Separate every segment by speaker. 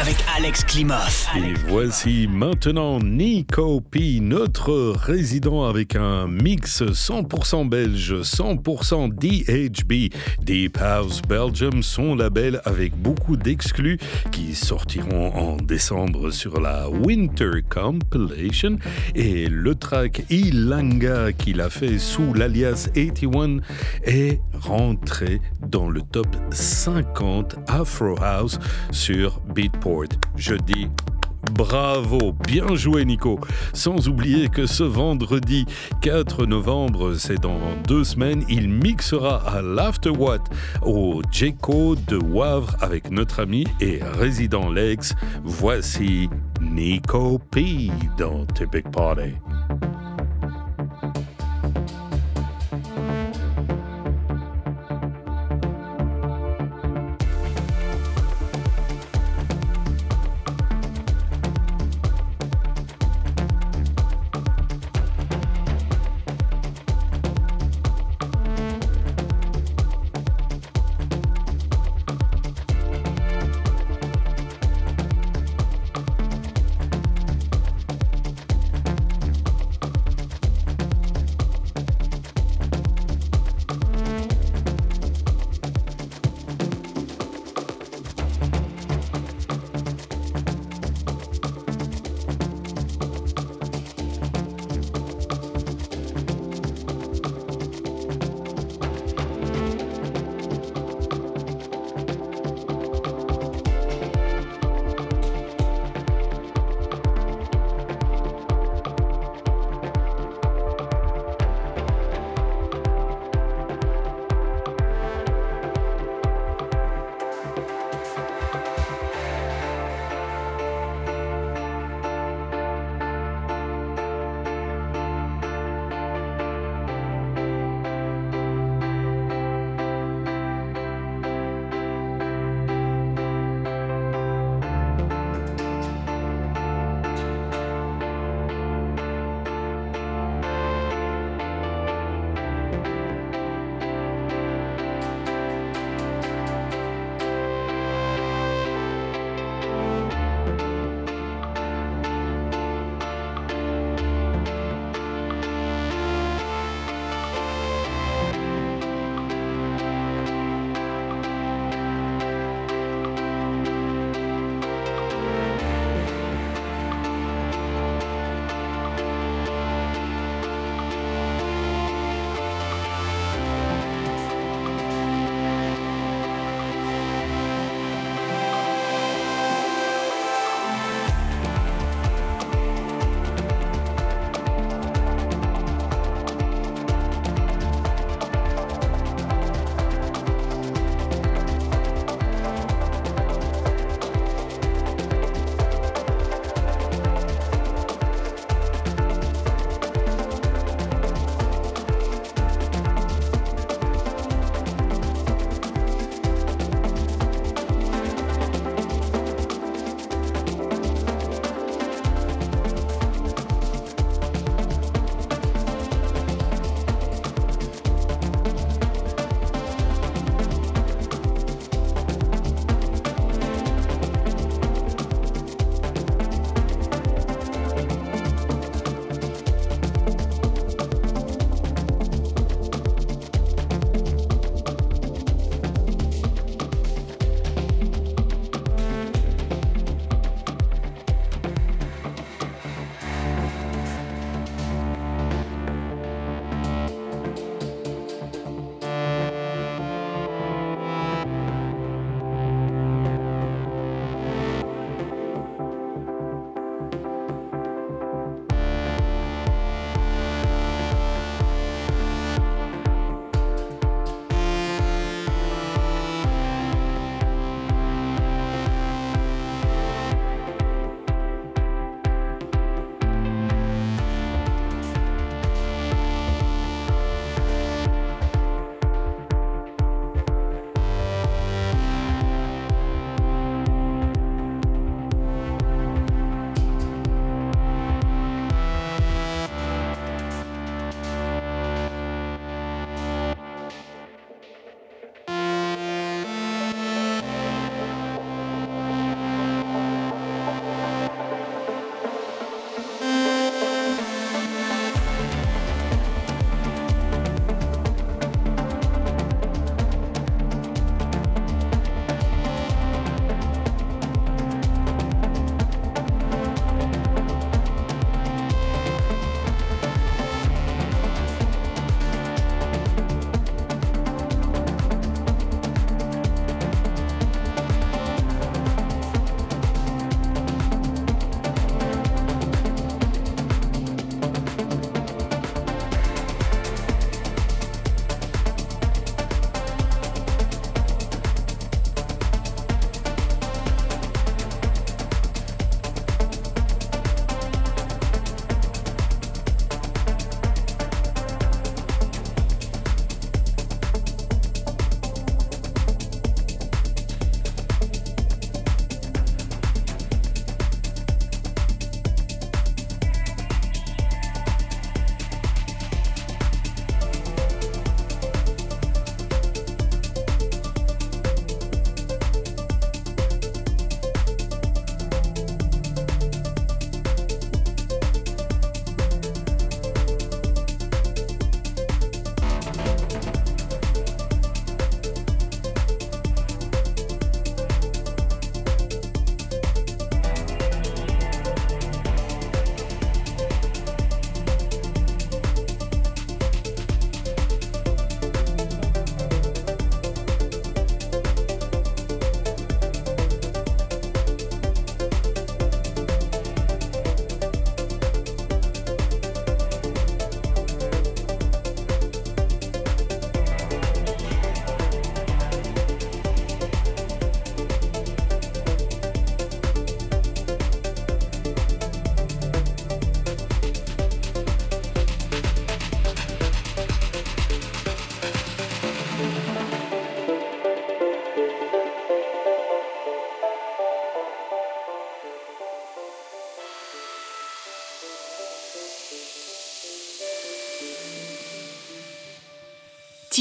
Speaker 1: avec Alex Klimoff.
Speaker 2: Et voici maintenant Nico P, notre résident avec un mix 100% belge, 100% DHB, Deep House Belgium, son label avec beaucoup d'exclus qui sortiront en décembre sur la Winter Compilation. Et le track Ilanga qu'il a fait sous l'alias 81 est rentré dans le top 50 Afro House sur Beatport. Je dis Bravo, bien joué Nico. Sans oublier que ce vendredi 4 novembre, c'est dans deux semaines, il mixera à l'Afterwatt au Jeco de Wavre avec notre ami et résident Lex. Voici Nico P dans Typic Party.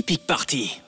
Speaker 3: Typique Party.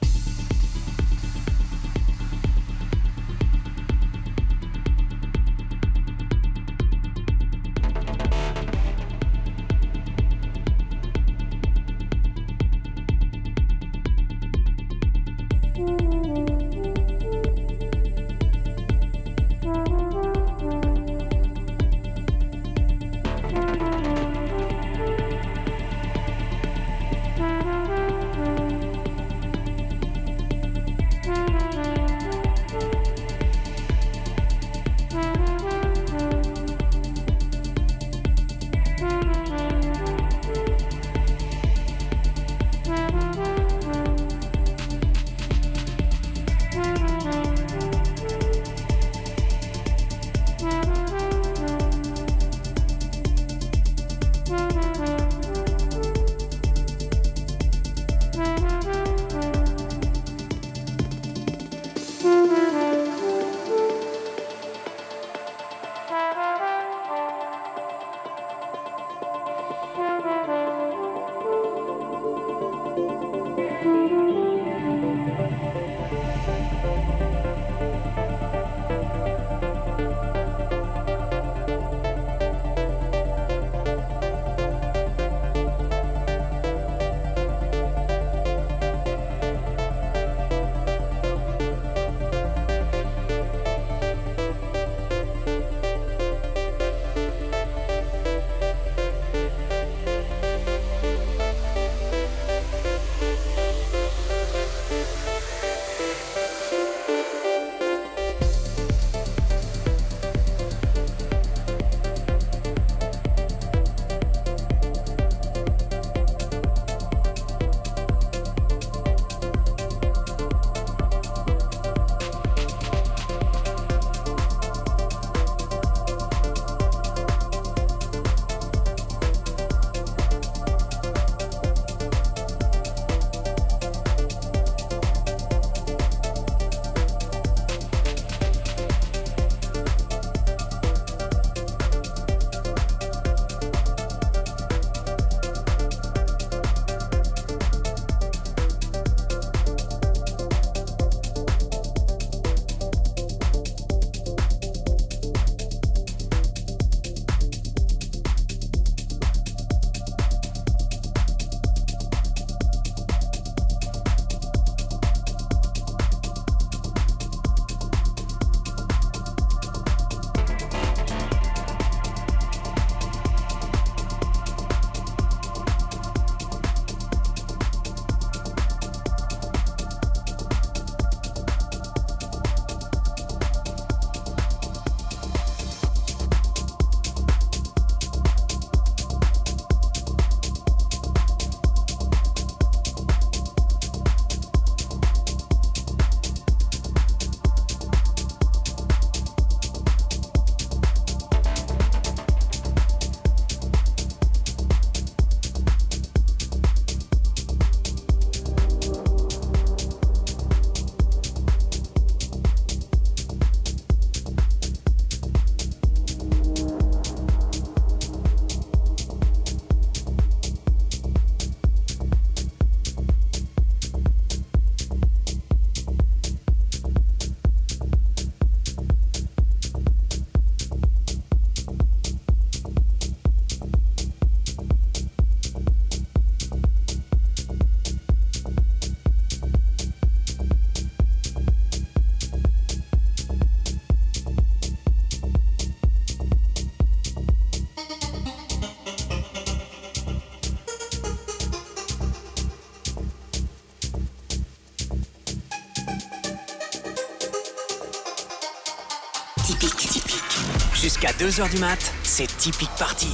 Speaker 3: 2h du mat, c'est typique party.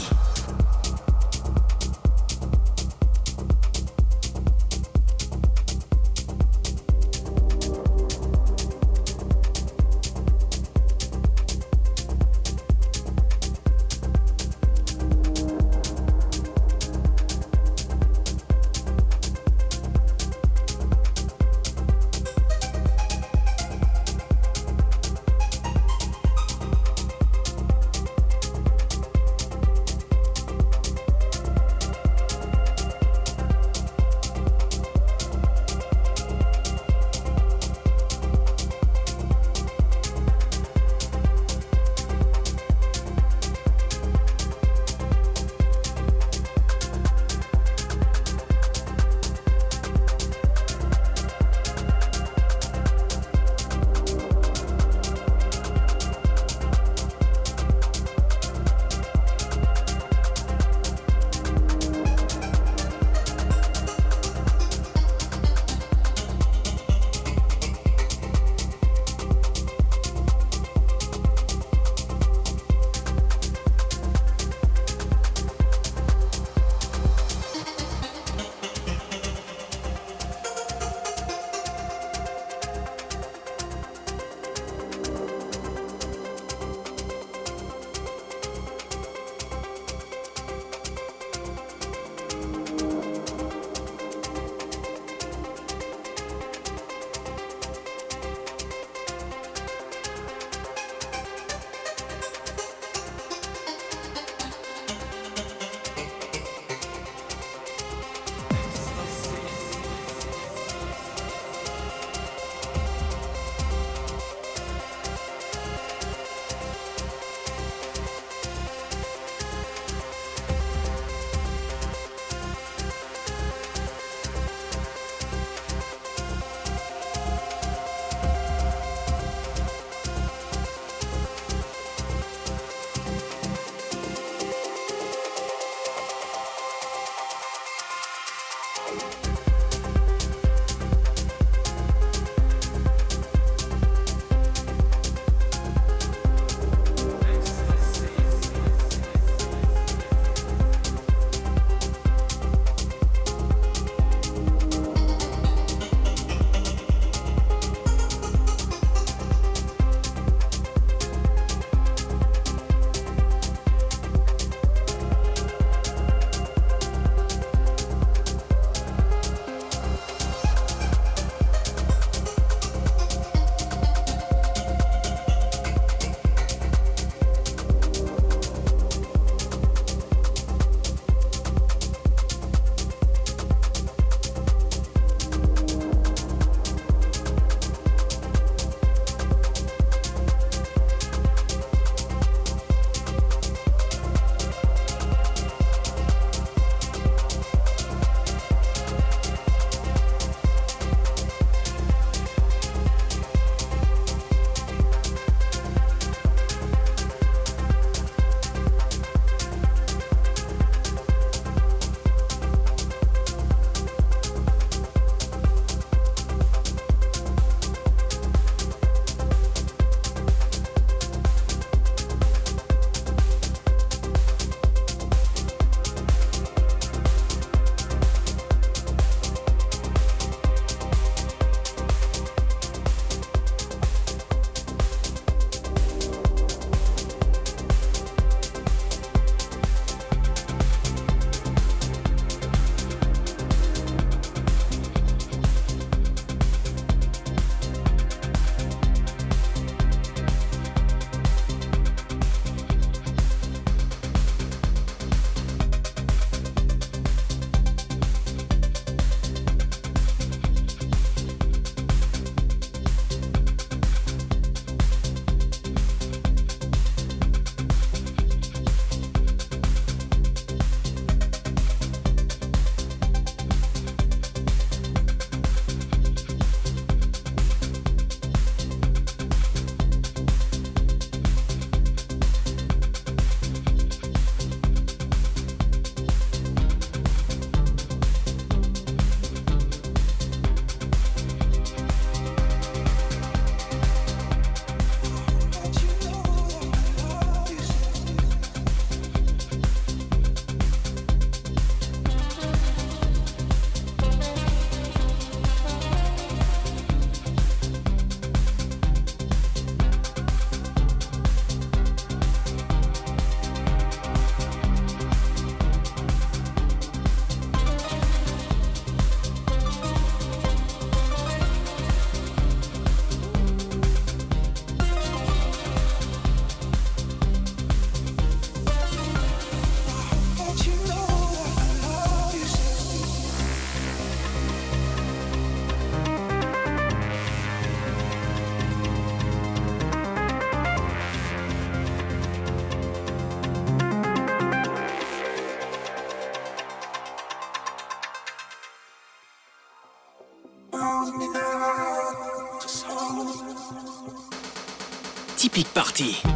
Speaker 3: Typique Party.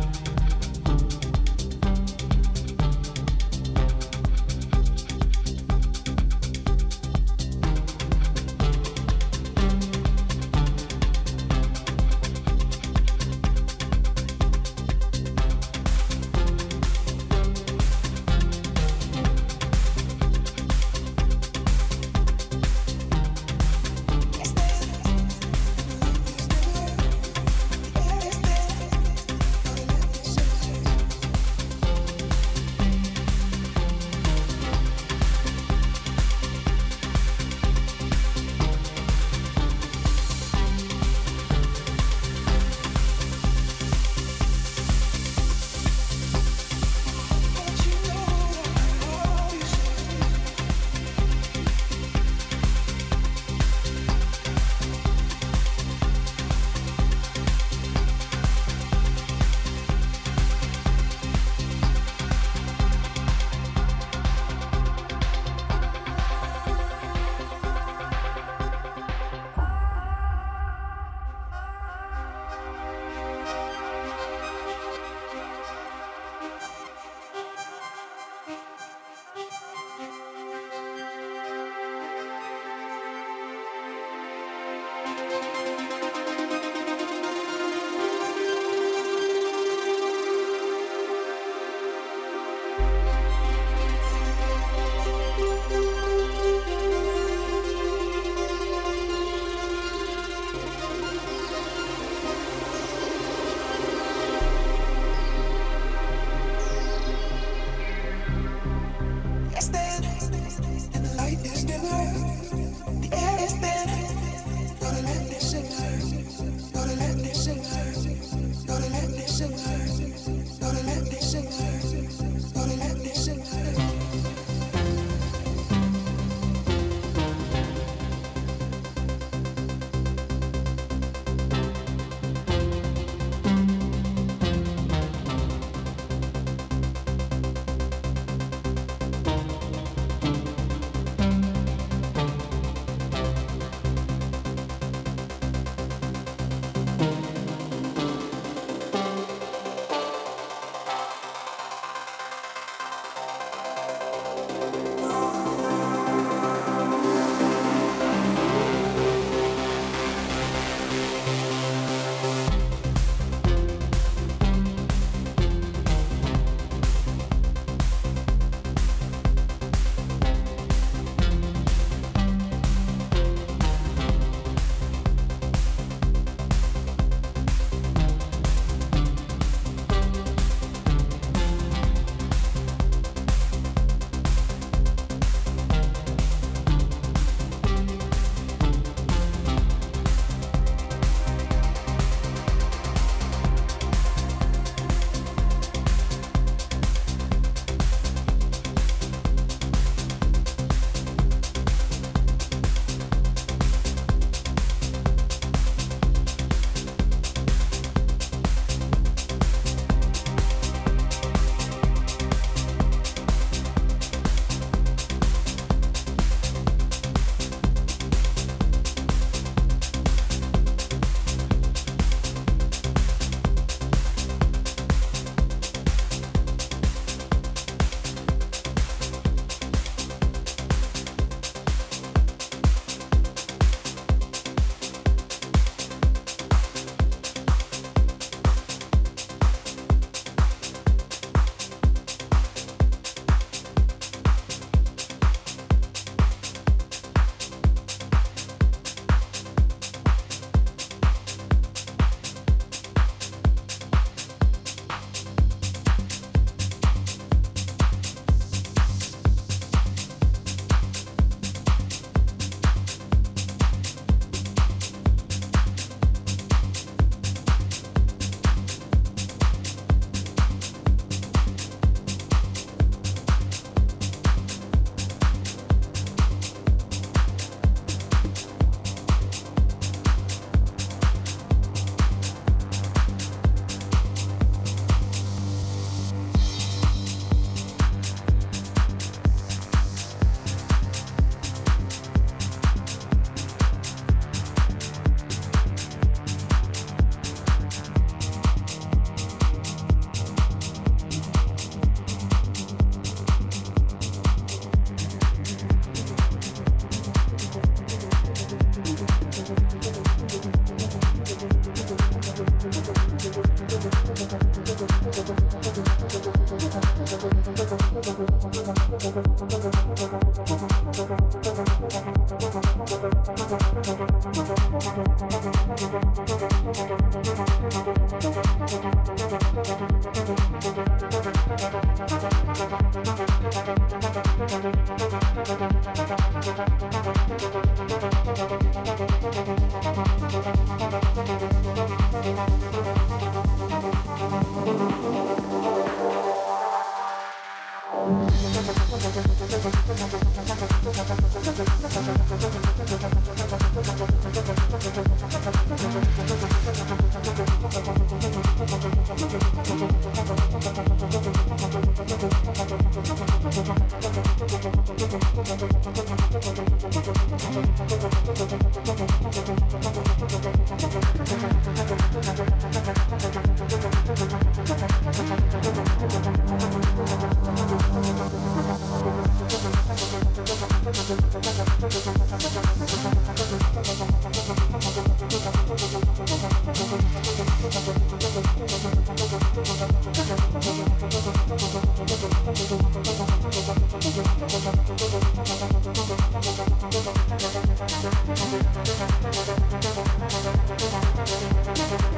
Speaker 3: Thank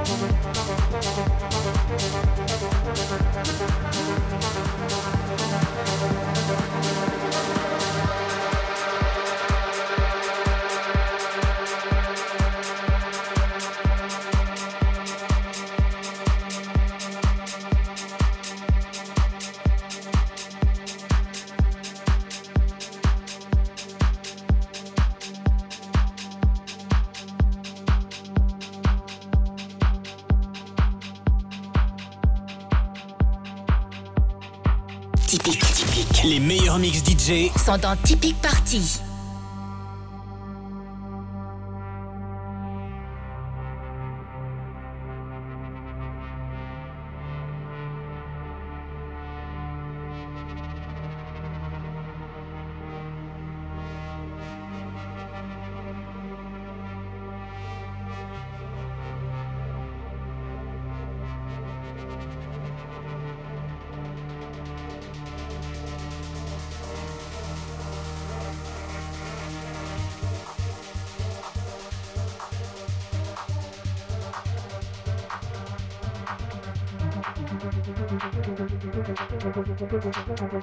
Speaker 4: sont dans Typique Party.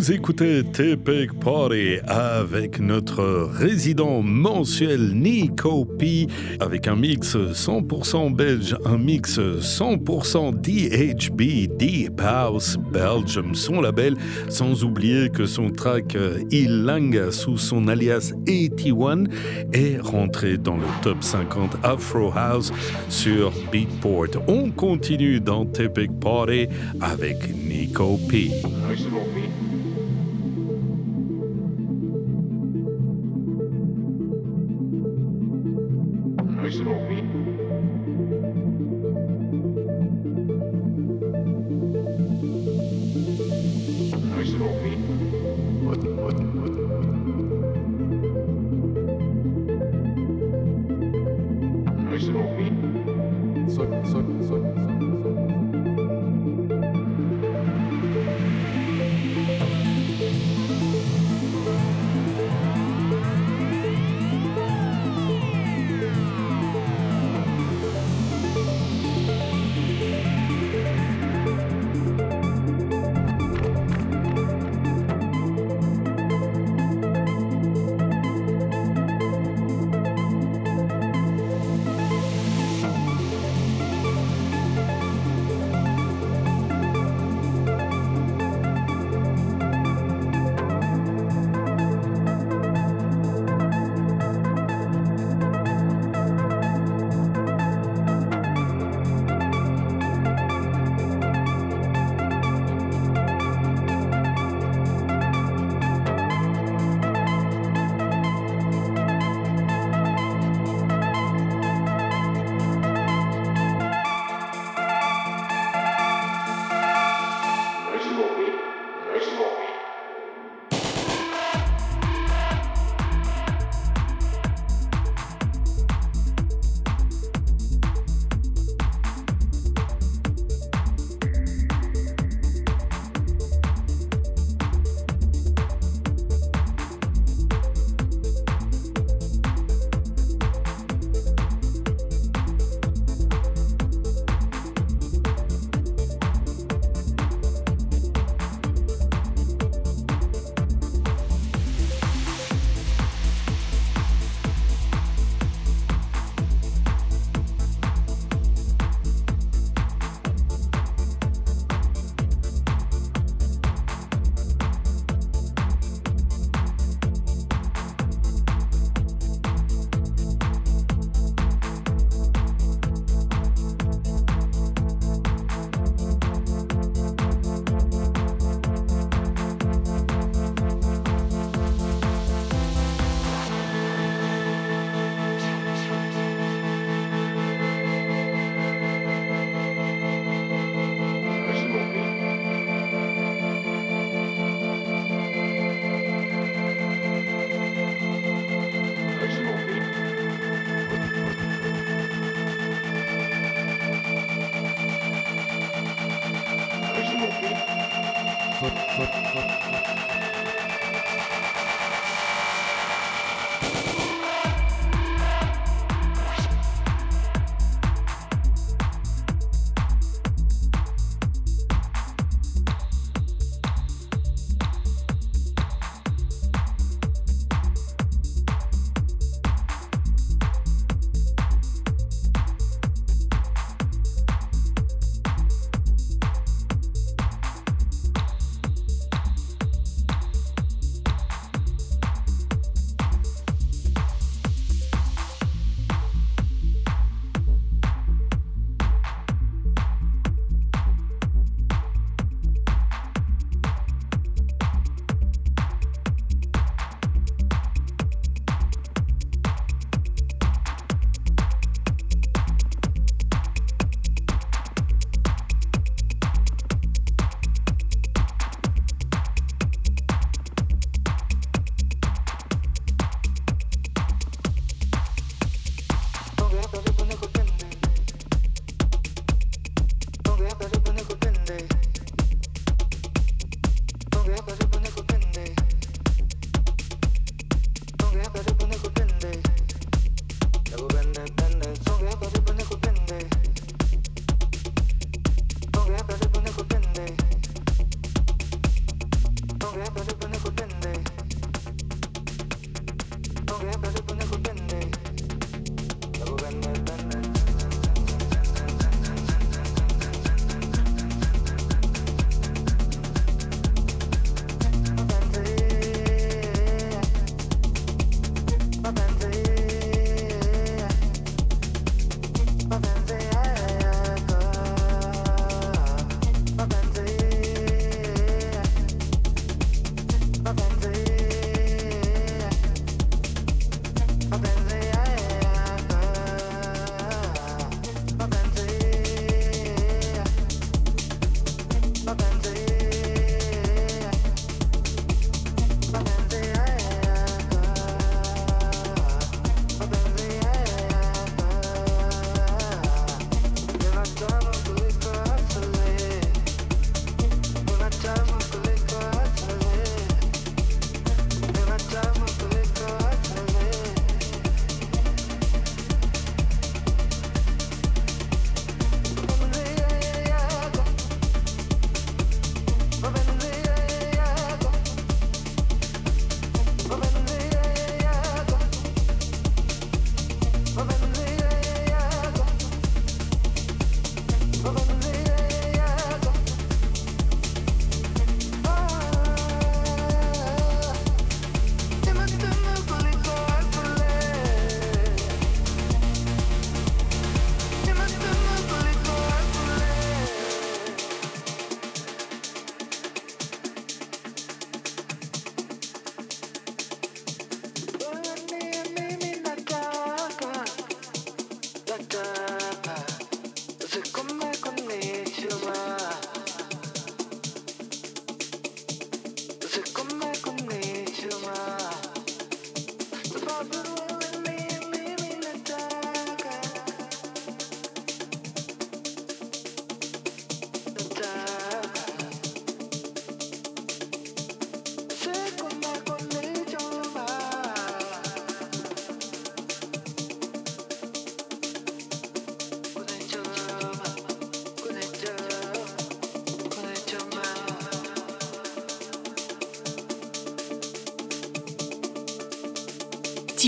Speaker 2: Vous écoutez Tepic Party avec notre résident mensuel Nico P avec un mix 100% belge, un mix 100% DHB Deep House Belgium, son label, sans oublier que son track Ilanga sous son alias 81 est rentré dans le top 50 Afro House sur Beatport. On continue dans Tepic Party avec Nico P.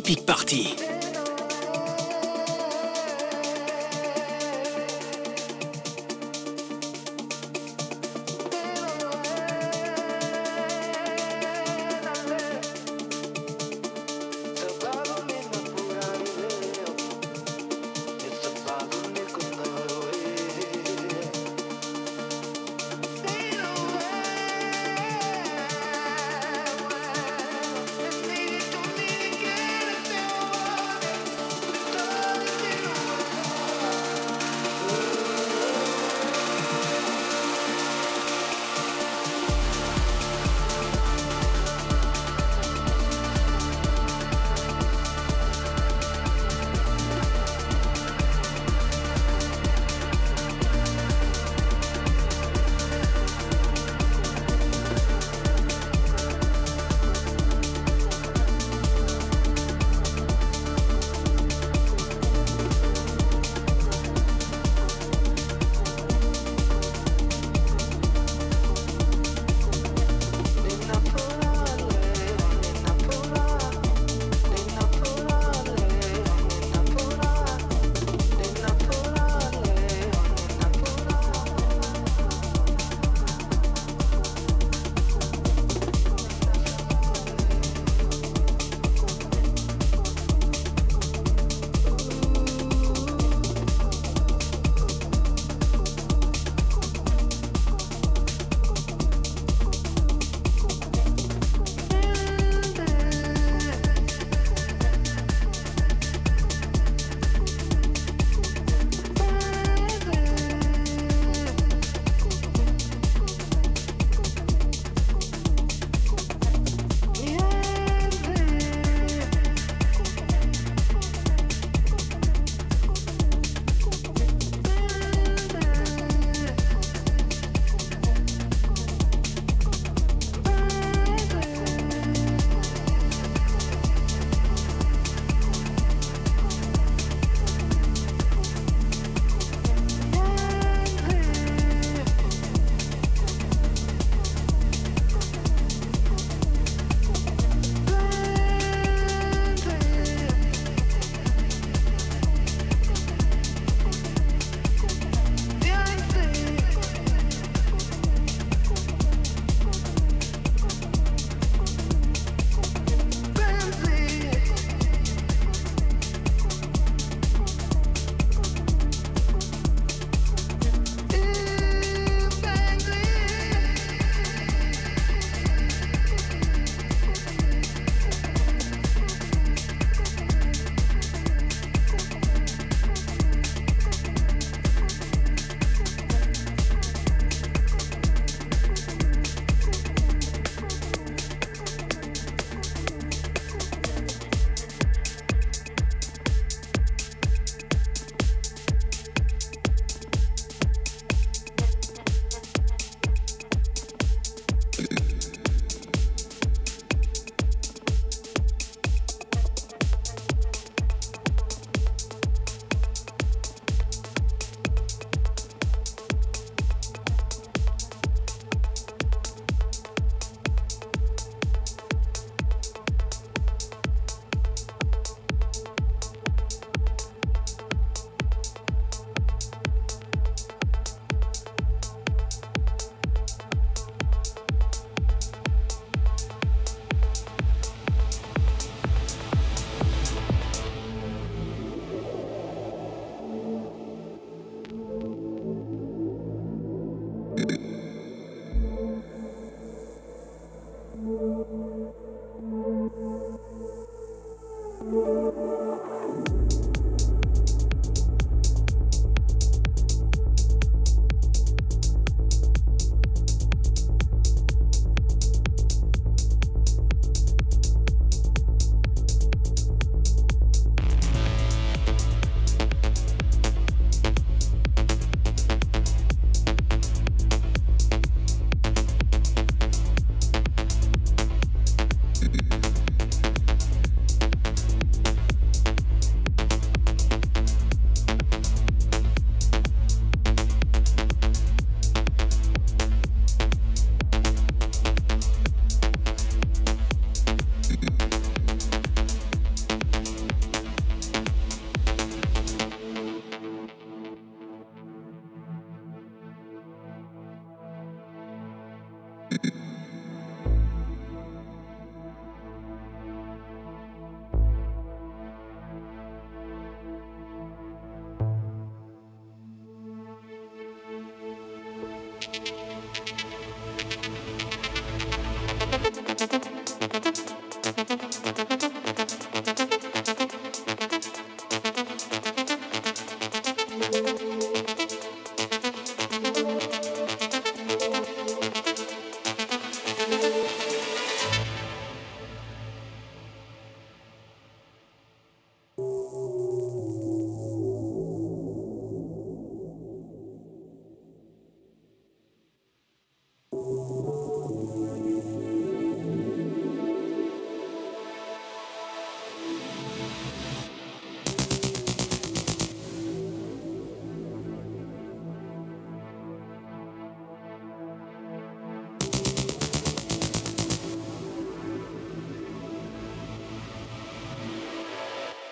Speaker 1: Typique Party.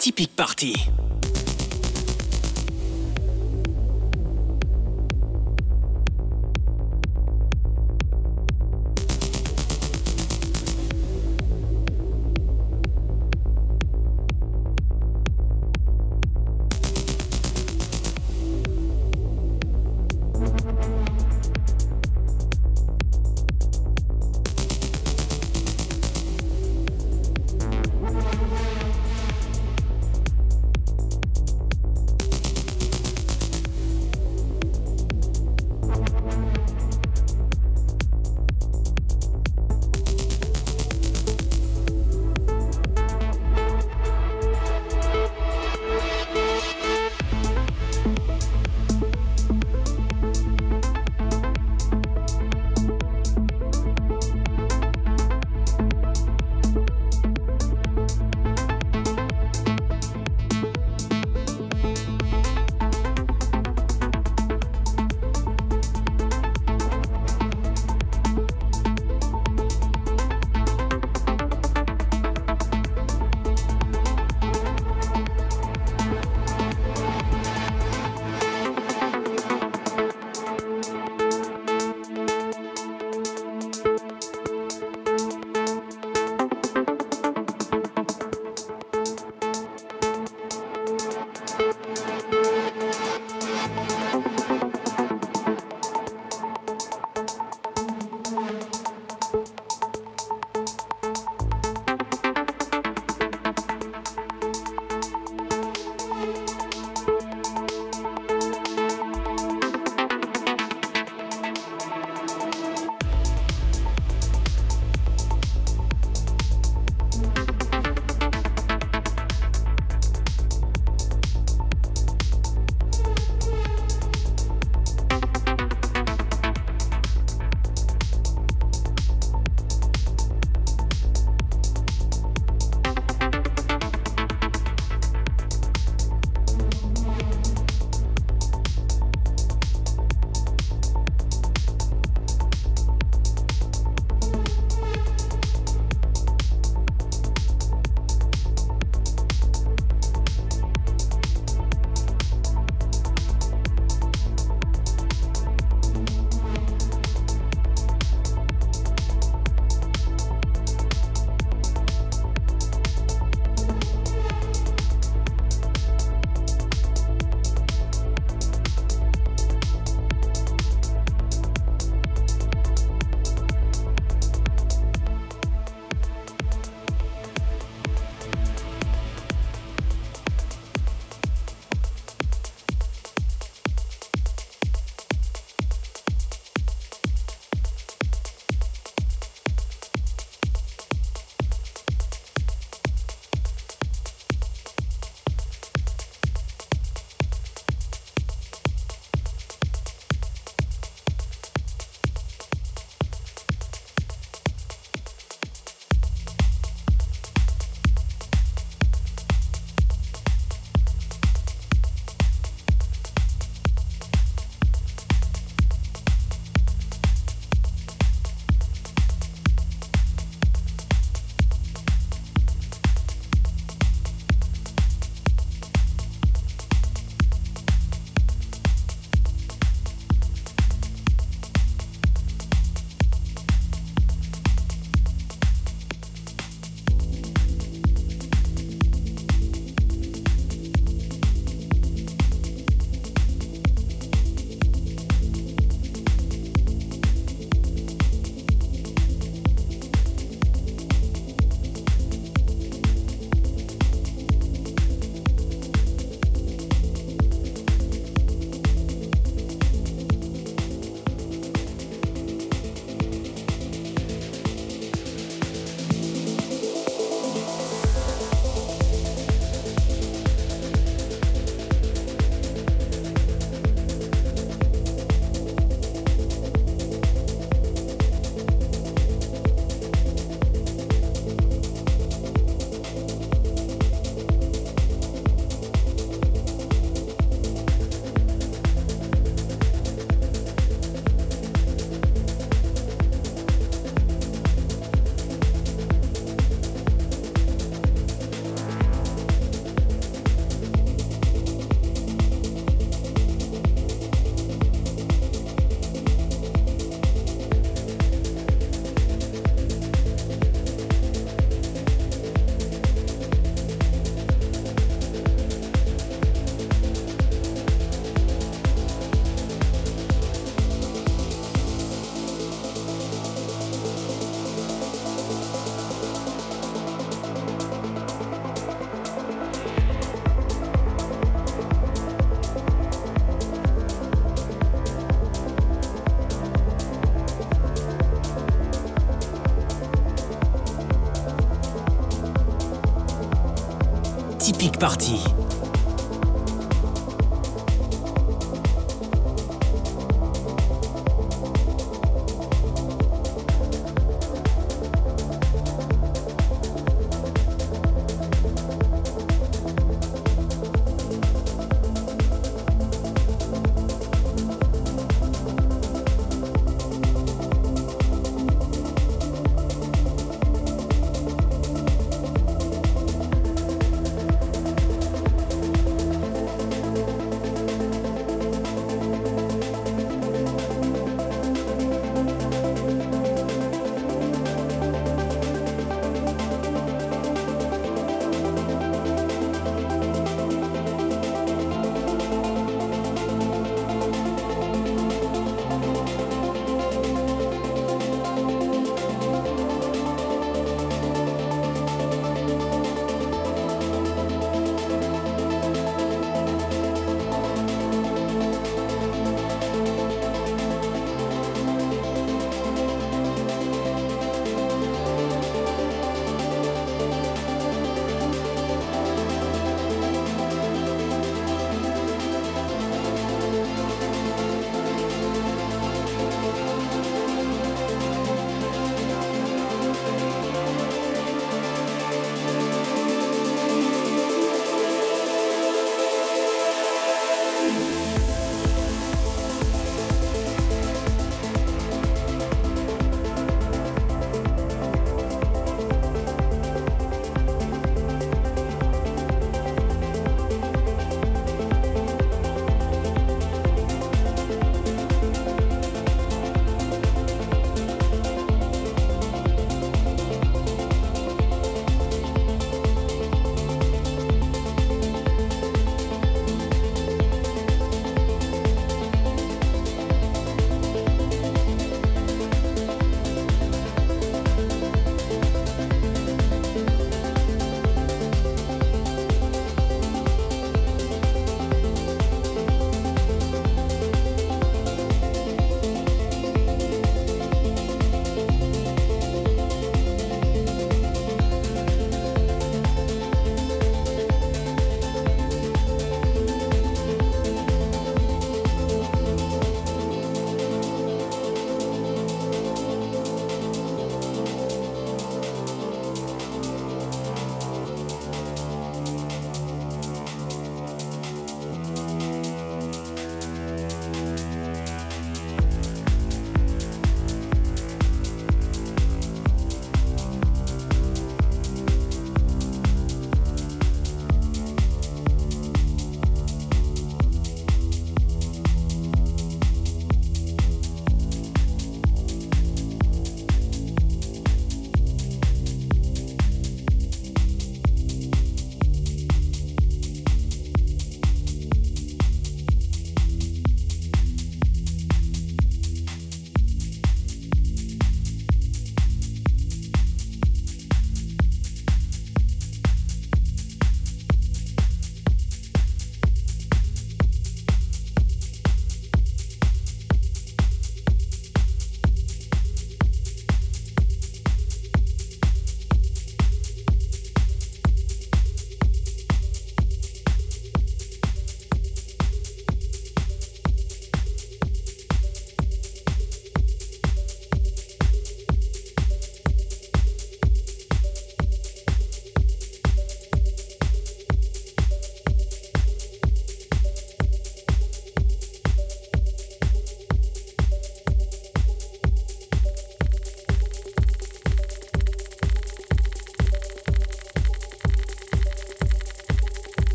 Speaker 3: Typique Party. Typique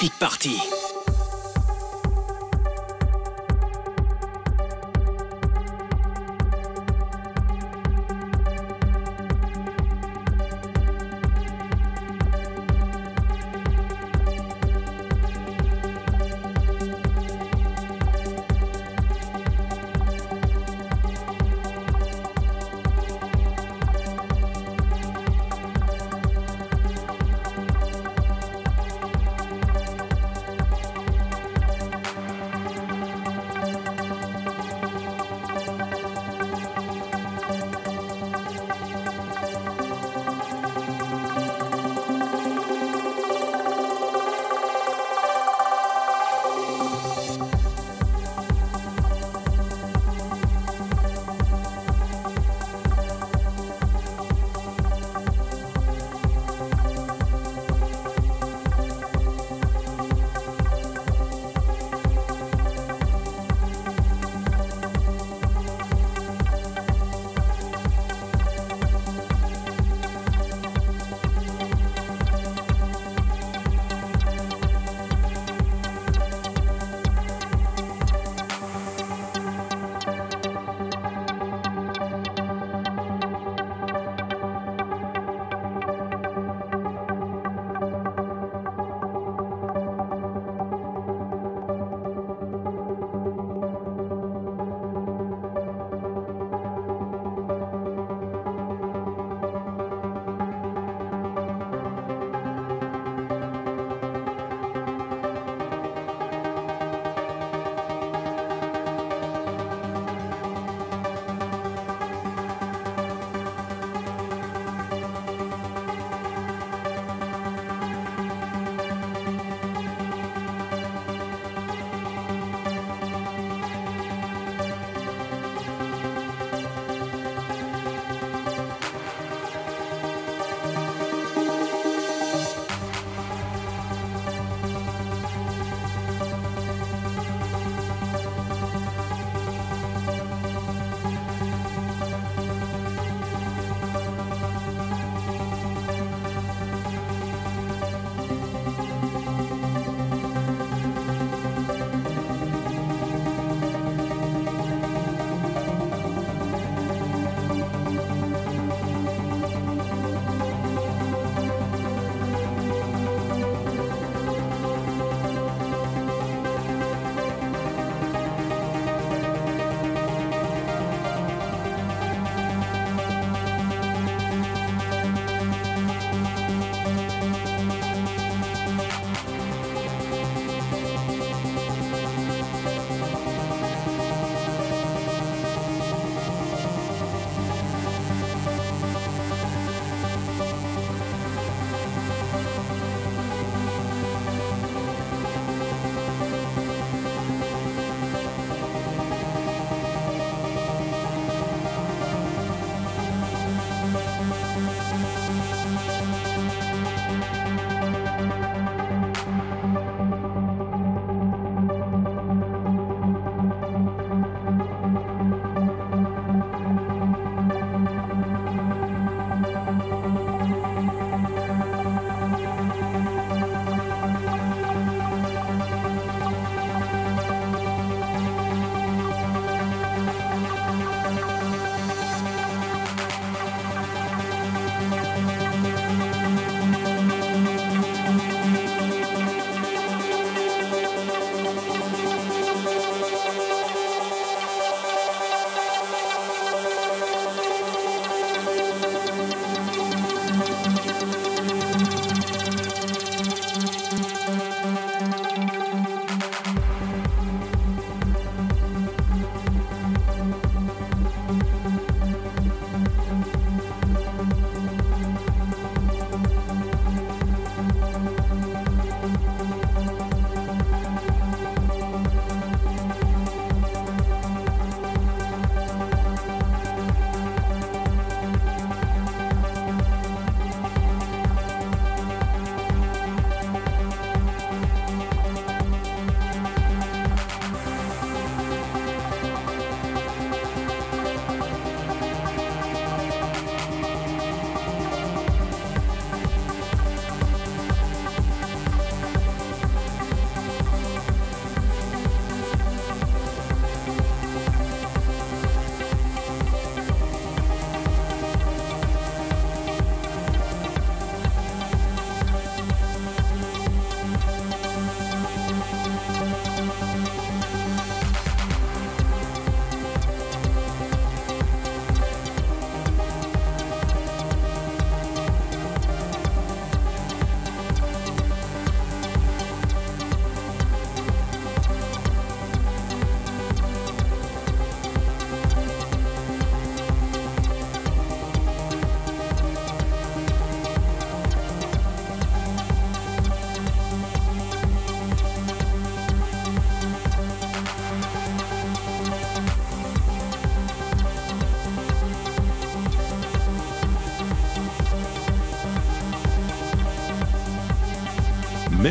Speaker 3: Typique Party.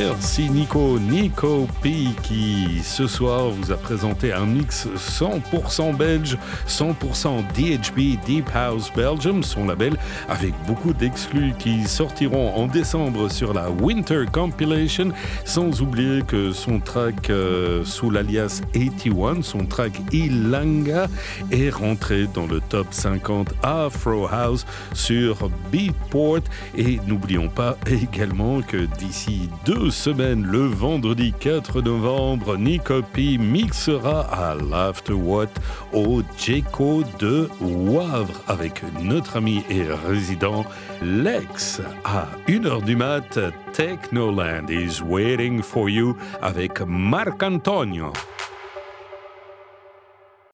Speaker 2: Merci Nico. Nico P qui ce soir vous a présenté un mix 100% belge, 100% DHB Deep House Belgium, son label, avec beaucoup d'exclus qui sortiront en décembre sur la Winter Compilation, sans oublier que son track euh, sous l'alias 81, son track Ilanga, est rentré dans le top 50 Afro House sur Beatport. Et n'oublions pas également que d'ici deux semaines, le vendredi 4 novembre, Nicopi mixera à l'Afterwatt au Jeco de Wavre avec notre ami et résident Lex. À 1h du mat, Technoland is waiting for you avec Marc Antonio.